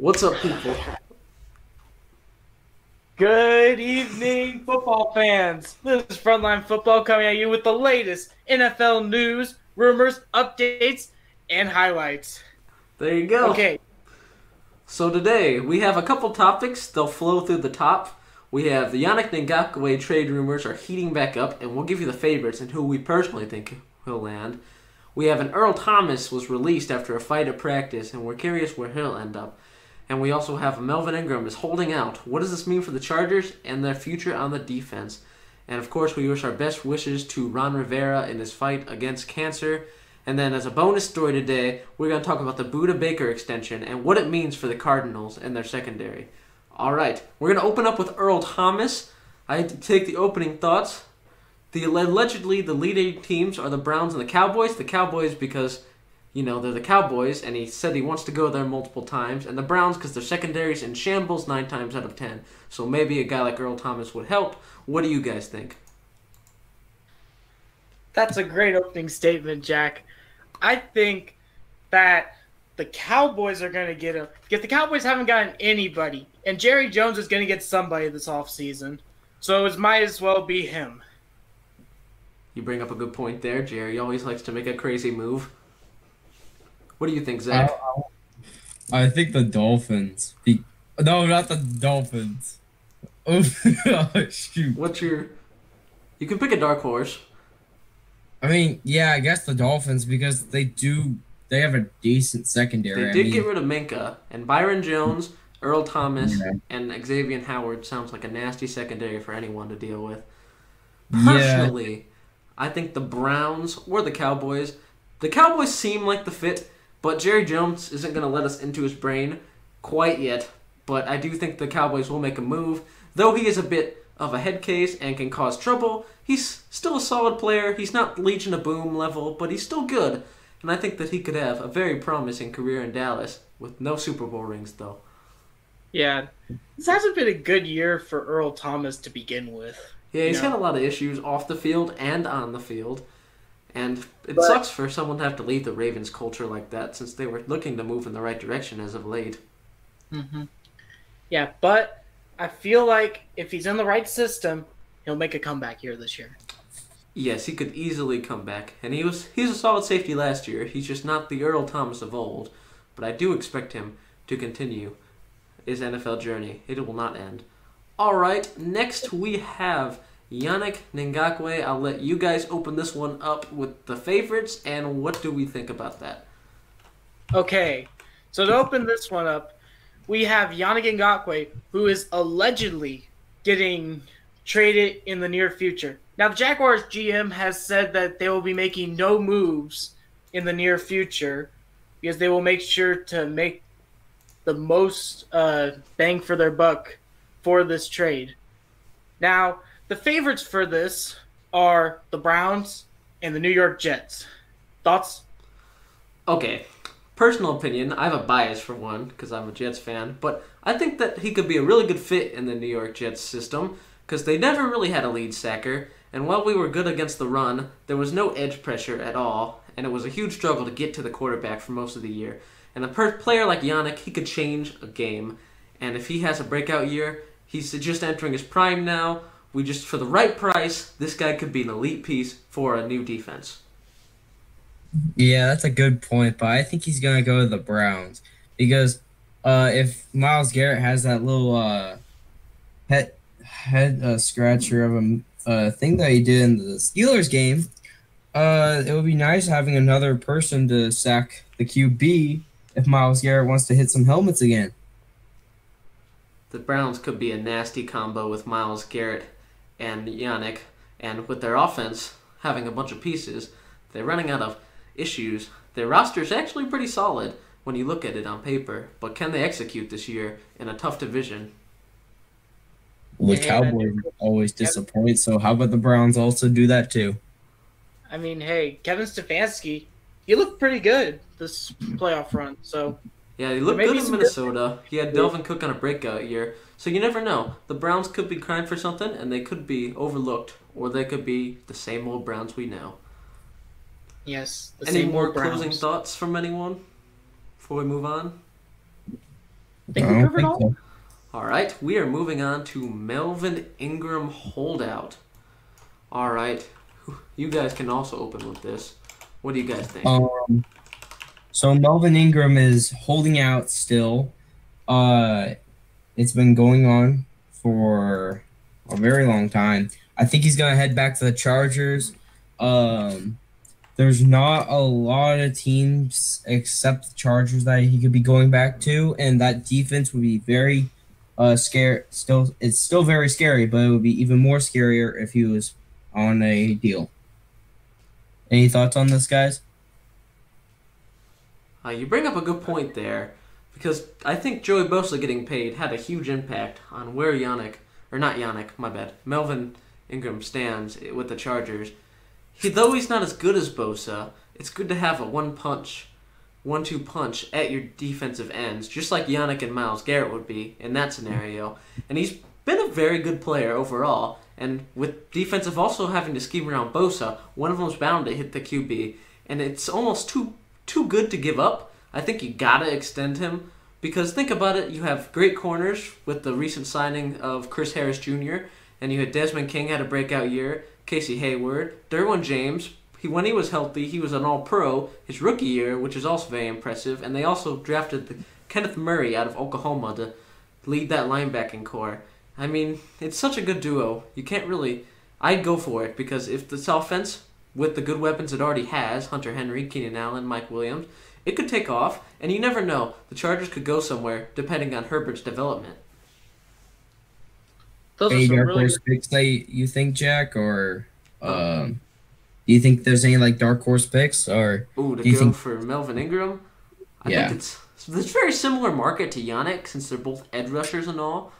What's up, people? Good evening, football fans. This is Frontline Football coming at you with the latest NFL news, rumors, updates, and highlights. There you go. Okay, So today we have a couple topics. They'll flow through the top. We have the Yannick Ngakoue trade rumors are heating back up, and we'll give you the favorites and who we personally think he'll land. We have an Earl Thomas was released after a fight at practice, and we're curious where he'll end up. And we also have Melvin Ingram is holding out. What does this mean for the Chargers and their future on the defense? And of course, we wish our best wishes to Ron Rivera in his fight against cancer. And then, as a bonus story today, we're going to talk about the Budda Baker extension and what it means for the Cardinals and their secondary. All right, we're going to open up with Earl Thomas. I take the opening thoughts. The allegedly the leading teams are the Browns and the Cowboys. The Cowboys because you know they're the Cowboys, and he said he wants to go there multiple times. And the Browns because their secondaries in shambles nine times out of ten. So maybe a guy like Earl Thomas would help. What do you guys think? that's a great opening statement, Jack. I think that the Cowboys are going to get him If the Cowboys haven't gotten anybody, and Jerry Jones is going to get somebody this offseason, so it might as well be him. You bring up a good point there. Jerry always likes to make a crazy move. What do you think, Zach? I think the Dolphins. No, not the Dolphins. Oh, shoot. What's your? You can pick a dark horse. I mean, yeah, I guess the Dolphins because they do. They have a decent secondary. They I did mean, get rid of Minkah and Byron Jones, Earl Thomas, Yeah. and Xavier Howard sounds like a nasty secondary for anyone to deal with. Yeah. Personally, I think the Browns or the Cowboys. The Cowboys seem like the fit, but Jerry Jones isn't going to let us into his brain quite yet. But I do think the Cowboys will make a move, though he is a bit of a head case and can cause trouble. He's still a solid player. He's not Legion of Boom level, but he's still good. And I think that he could have a very promising career in Dallas with no Super Bowl rings, though. Yeah, this hasn't been a good year for Earl Thomas to begin with. Yeah, he's Yeah. had a lot of issues off the field and on the field. And it But- sucks for someone to have to leave the Ravens culture like that since they were looking to move in the right direction as of late. Mm-hmm. Yeah, but I feel like if he's in the right system, he'll make a comeback here this year. Yes, he could easily come back. And he was he's a solid safety last year. He's just not the Earl Thomas of old. But I do expect him to continue his NFL journey. It will not end. Alright, next we have Yannick Ngakoue. I'll let you guys open this one up with the favorites and what do we think about that? Okay, so to open this one up, we have Yannick Ngakoue, who is allegedly getting traded in the near future. Now, the Jaguars GM has said that they will be making no moves in the near future because they will make sure to make the most uh, bang for their buck for this trade. Now, the favorites for this are the Browns and the New York Jets. Thoughts? Okay, personal opinion, I have a bias for one because I'm a Jets fan, but I think that he could be a really good fit in the New York Jets system because they never really had a lead sacker, and while we were good against the run, there was no edge pressure at all, and it was a huge struggle to get to the quarterback for most of the year. And a per- player like Yannick, he could change a game, and if he has a breakout year, he's just entering his prime now. We just, for the right price, this guy could be an elite piece for a new defense. Yeah, that's a good point, but I think he's gonna go to the Browns because uh, if Myles Garrett has that little uh, head head uh, scratcher of a uh, thing that he did in the Steelers game, uh, it would be nice having another person to sack the QB if Myles Garrett wants to hit some helmets again. the Browns could be a nasty combo with Myles Garrett and Yannick, and with their offense having a bunch of pieces, they're running out of issues. Their roster is actually pretty solid when you look at it on paper, but can they execute this year in a tough division? The Cowboys always disappoint, so how about the Browns also do that too? I mean, hey, Kevin Stefanski, he looked pretty good this playoff run. So Yeah, he looked good in some Minnesota. He had Dalvin Cook on a breakout year. So you never know. The Browns could be crying for something, and they could be overlooked, or they could be the same old Browns we know. yes, the Any same more old closing thoughts from anyone before we move on? think I we covered think all. so. All right, we are moving on to Melvin Ingram holdout. All right, you guys can also open with this. What do you guys think? Um, so Melvin Ingram is holding out still. Uh, it's been going on for a very long time. I think he's gonna head back to the Chargers. Um, there's not a lot of teams except the Chargers that he could be going back to, and that defense would be very uh scare. Still, it's still very scary, but it would be even more scarier if he was on a deal. Any thoughts on this, guys? Uh, you bring up a good point there, because I think Joey Bosa getting paid had a huge impact on where Yannick, or not Yannick, my bad, Melvin Ingram stands with the Chargers. He, though he's not as good as Bosa, it's good to have a one punch, one two punch at your defensive ends, just like Yannick and Myles Garrett would be in that scenario. And he's been a very good player overall. And with defensive also having to scheme around Bosa, one of them's bound to hit the QB, and it's almost too too good to give up. I think you gotta extend him because think about it. You have great corners with the recent signing of Chris Harris Jr. and you had Desmond King had a breakout year. Casey Hayward, Derwin James. He when he was healthy, he was an All Pro his rookie year, which is also very impressive. And they also drafted the, Kenneth Murray out of Oklahoma to lead that linebacking core. I mean, it's such a good duo. You can't really. I'd go for it because if this offense, with the good weapons it already has Hunter Henry, Keenan Allen, Mike Williams it could take off, and you never know. The Chargers could go somewhere depending on Herbert's development. Those are any dark really horse picks that you think, Jack, or um, do you think there's any like dark horse picks, or Ooh, to Do you go think- for Melvin Ingram, I Yeah. think it's it's very similar market to Yannick since they're both edge rushers and all.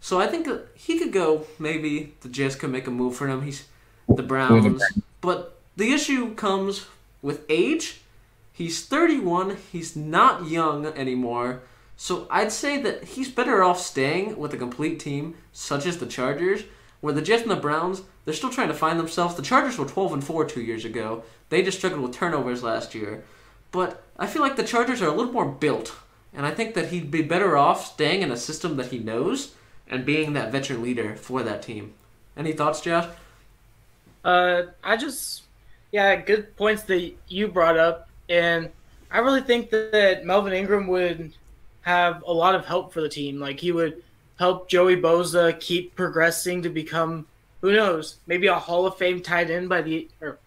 So I think he could go. Maybe the Jets could make a move for him. He's the Browns, but the issue comes with age. He's 31. He's not young anymore. So I'd say that he's better off staying with a complete team such as the Chargers, where the Jets and the Browns they're still trying to find themselves. The Chargers were 12 and 4 two years ago. They just struggled with turnovers last year. But I feel like the Chargers are a little more built, and I think that he'd be better off staying in a system that he knows and being that veteran leader for that team. Any thoughts, Josh? Uh, I just, yeah, good points that you brought up, and I really think that Melvin Ingram would have a lot of help for the team. Like he would help Joey Bosa keep progressing to become, who knows, maybe a Hall of Fame tight end by the or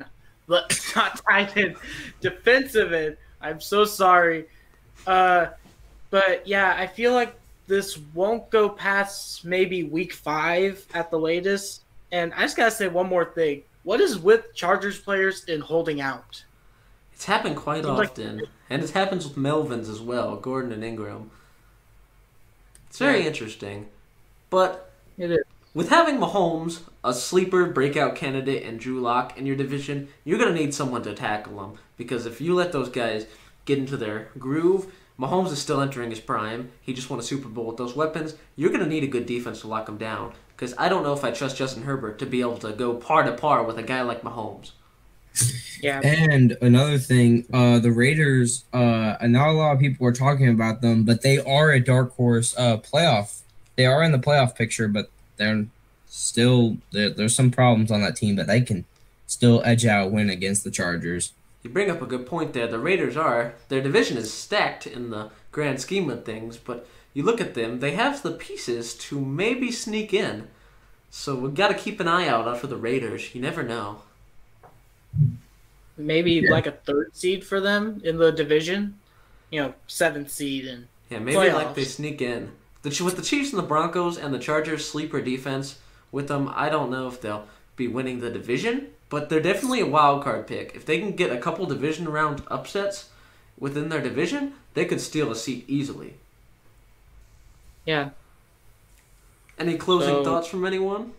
but not tight end, defensive end. I'm so sorry, uh, but yeah, I feel like this won't go past maybe week five at the latest. And I just gotta say one more thing. What is with Chargers players in holding out? It's happened quite Seems like- often, and it happens with Melvins as well, Gordon and Ingram. It's very Yeah. interesting, but It is. with having Mahomes, a sleeper breakout candidate, and Drew Lock in your division, you're gonna need someone to tackle them because if you let those guys get into their groove, Mahomes is still entering his prime. He just won a Super Bowl with those weapons. You're gonna need a good defense to lock him down because I don't know if I trust Justin Herbert to be able to go par to par with a guy like Mahomes. Yeah. And another thing, uh, the Raiders, uh, not a lot of people are talking about them, but they are a dark horse uh, playoff. They are in the playoff picture, but they're still there, there's some problems on that team, but they can still edge out win against the Chargers. You bring up a good point there. The Raiders are their division is stacked in the grand scheme of things, but you look at them, they have the pieces to maybe sneak in. So we got to keep an eye out for the Raiders. You never know. Maybe Yeah. like a third seed for them in the division. You know, seventh seed and Yeah, maybe like they sneak in. The with the Chiefs and the Broncos and the Chargers sleeper defense with them, I don't know if they'll be winning the division, but they're definitely a wild card pick. If they can get a couple division round upsets within their division, they could steal a seat easily. Yeah. Any closing So- thoughts from anyone?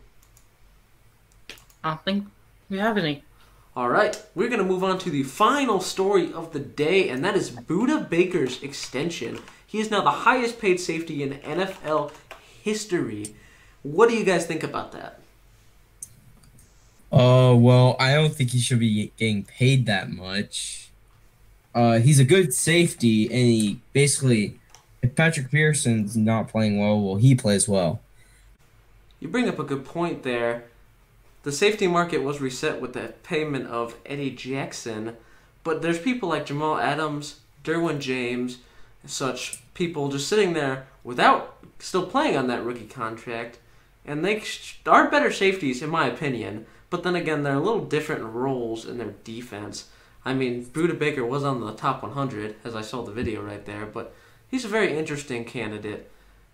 I don't think we have any. All right, we're going to move on to the final story of the day, and that is Budda Baker's extension. He is now the highest paid safety in NFL history. What do you guys think about that? Uh, well, I don't think he should be getting paid that much. Uh, he's a good safety, and he basically if Patrick Peterson's not playing well, well, he plays well. You bring up a good point there. The safety market was reset with the payment of Eddie Jackson, but there's people like Jamal Adams, Derwin James, such people just sitting there without still playing on that rookie contract, and they are better safeties in my opinion. But then again, they're a little different roles in their defense. I mean, Budda Baker was on the top 100, as I saw the video right there, but he's a very interesting candidate.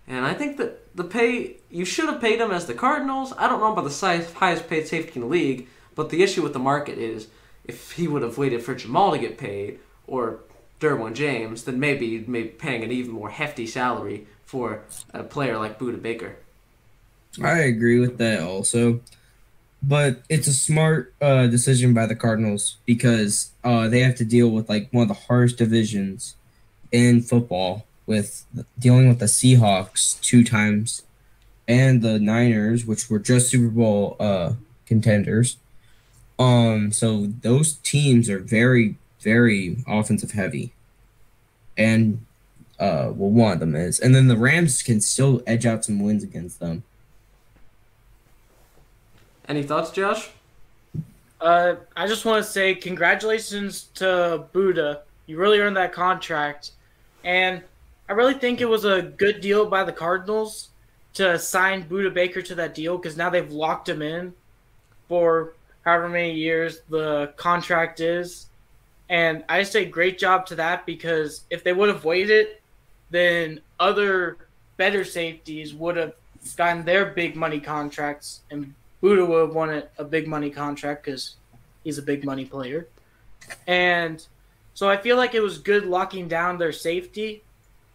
And I think that the pay, you should have paid him as the Cardinals. I don't know about the size, highest paid safety in the league, but the issue with the market is if he would have waited for Jamal to get paid or Derwin James, then maybe he'd maybe paying an even more hefty salary for a player like Budda Baker. I agree with that also. But it's a smart uh, decision by the Cardinals because uh, they have to deal with like one of the hardest divisions in football with dealing with the Seahawks two times and the Niners, which were just Super Bowl uh, contenders. Um, so those teams are very, very offensive heavy, and uh, well, one of them is, and then the Rams can still edge out some wins against them. Any thoughts, Josh? Uh, I just want to say congratulations to Budda. You really earned that contract, and I really think it was a good deal by the Cardinals to sign Budda Baker to that deal because now they've locked him in for however many years the contract is. And I say great job to that because if they would have waited, then other better safeties would have gotten their big money contracts, and Budda would have won a big money contract because he's a big money player. And so I feel like it was good locking down their safety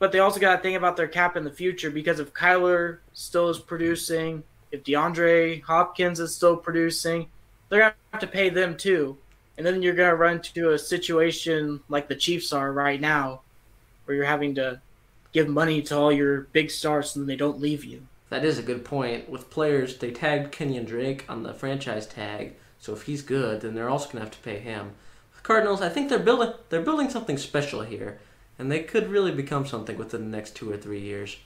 but they also got to think about their cap in the future because if Kyler still is producing, if DeAndre Hopkins is still producing, they're going to have to pay them too. And then you're going to run into a situation like the Chiefs are right now, where you're having to give money to all your big stars and then they don't leave you. That is a good point. With players, they tagged Kenyan Drake on the franchise tag, so if he's good, then they're also going to have to pay him. Cardinals, I think they're building they're building something special here and they could really become something within the next two or three years.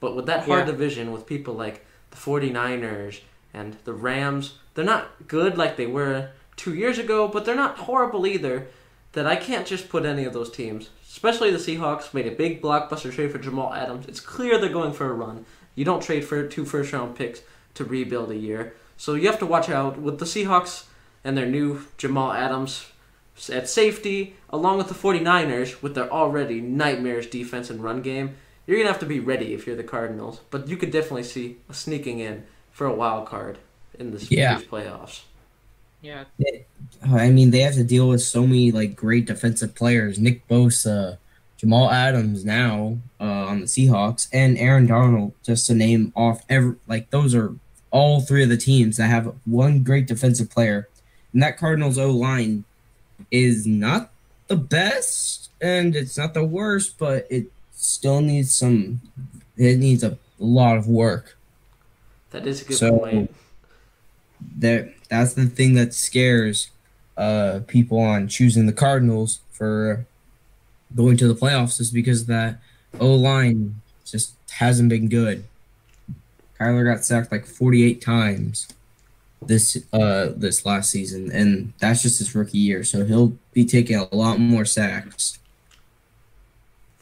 But with that hard yeah. division, with people like the 49ers and the Rams, they're not good like they were two years ago, but they're not horrible either. That I can't just put any of those teams, especially the Seahawks, made a big blockbuster trade for Jamal Adams. It's clear they're going for a run. You don't trade for two first round picks to rebuild a year. So you have to watch out with the Seahawks and their new Jamal Adams at safety, along with the 49ers, with their already nightmarish defense and run game, you're going to have to be ready if you're the Cardinals. But you could definitely see sneaking in for a wild card in this yeah. playoffs. Yeah. I mean, they have to deal with so many like great defensive players. Nick Bosa, Jamal Adams now uh, on the Seahawks, and Aaron Donald, just to name off every like those are all three of the teams that have one great defensive player. And that Cardinals O line is not the best and it's not the worst, but it still needs some. It needs a lot of work. That is a good so, point. That that's the thing that scares uh, people on choosing the Cardinals for going to the playoffs is because that O line just hasn't been good. Kyler got sacked like 48 times this uh this last season, and that's just his rookie year. So he'll be taking a lot more sacks.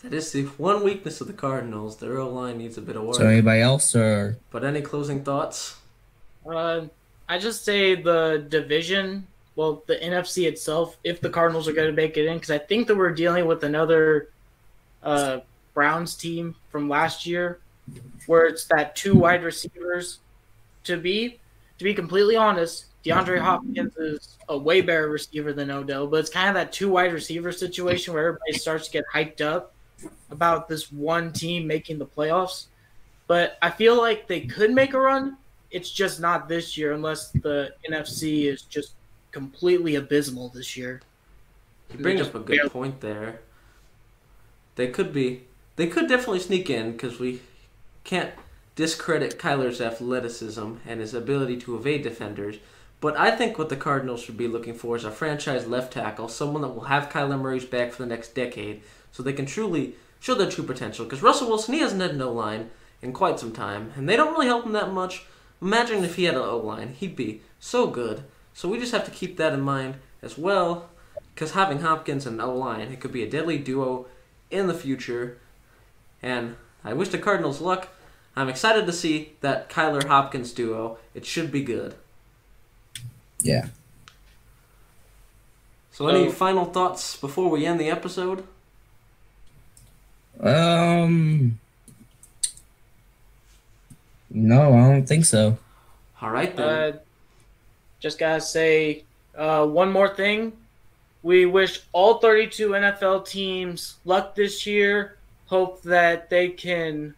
That is the one weakness of the Cardinals. Their O line needs a bit of work. So anybody else or? But any closing thoughts? Uh, I just say the division. Well, the NFC itself. If the Cardinals are going to make it in, because I think that we're dealing with another uh, Browns team from last year, where it's that two wide receivers to be to be completely honest, DeAndre Hopkins is a way better receiver than Odell, but it's kind of that two wide receiver situation where everybody starts to get hyped up about this one team making the playoffs. But I feel like they could make a run. It's just not this year unless the NFC is just completely abysmal this year. You bring up a good point there. They could be. They could definitely sneak in because we can't discredit Kyler's athleticism and his ability to evade defenders. But I think what the Cardinals should be looking for is a franchise left tackle, someone that will have Kyler Murray's back for the next decade, so they can truly show their true potential. Because Russell Wilson, he hasn't had no line in quite some time, and they don't really help him that much. Imagine if he had an O line, he'd be so good. So we just have to keep that in mind as well, because having Hopkins and O line, it could be a deadly duo in the future. And I wish the Cardinals luck. I'm excited to see that Kyler Hopkins duo. It should be good. Yeah. So, any So- final thoughts before we end the episode? Um. No, I don't think so. All right then. Uh, just gotta say uh, one more thing. We wish all 32 NFL teams luck this year. Hope that they can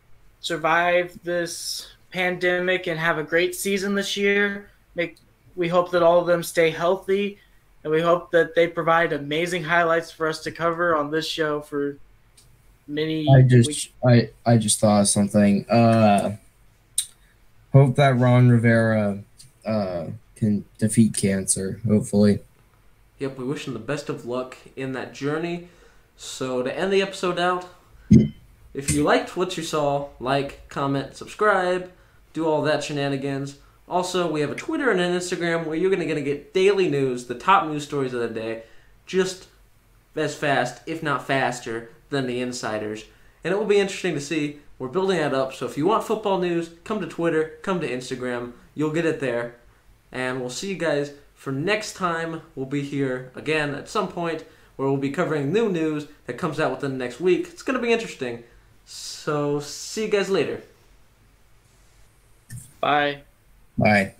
survive this pandemic and have a great season this year. Make we hope that all of them stay healthy, and we hope that they provide amazing highlights for us to cover on this show for many. I just weeks. I I just thought of something. Uh hope that Ron Rivera uh can defeat cancer, hopefully. Yep, we wish him the best of luck in that journey. So to end the episode out, if you liked what you saw, like, comment, subscribe, do all that shenanigans. Also, we have a Twitter and an Instagram where you're gonna, gonna get daily news, the top news stories of the day, just as fast, if not faster, than the insiders. And it will be interesting to see. We're building that up. So if you want football news, come to Twitter, come to Instagram. You'll get it there. And we'll see you guys for next time. We'll be here again at some point where we'll be covering new news that comes out within the next week. It's going to be interesting. So see you guys later. Bye. Bye.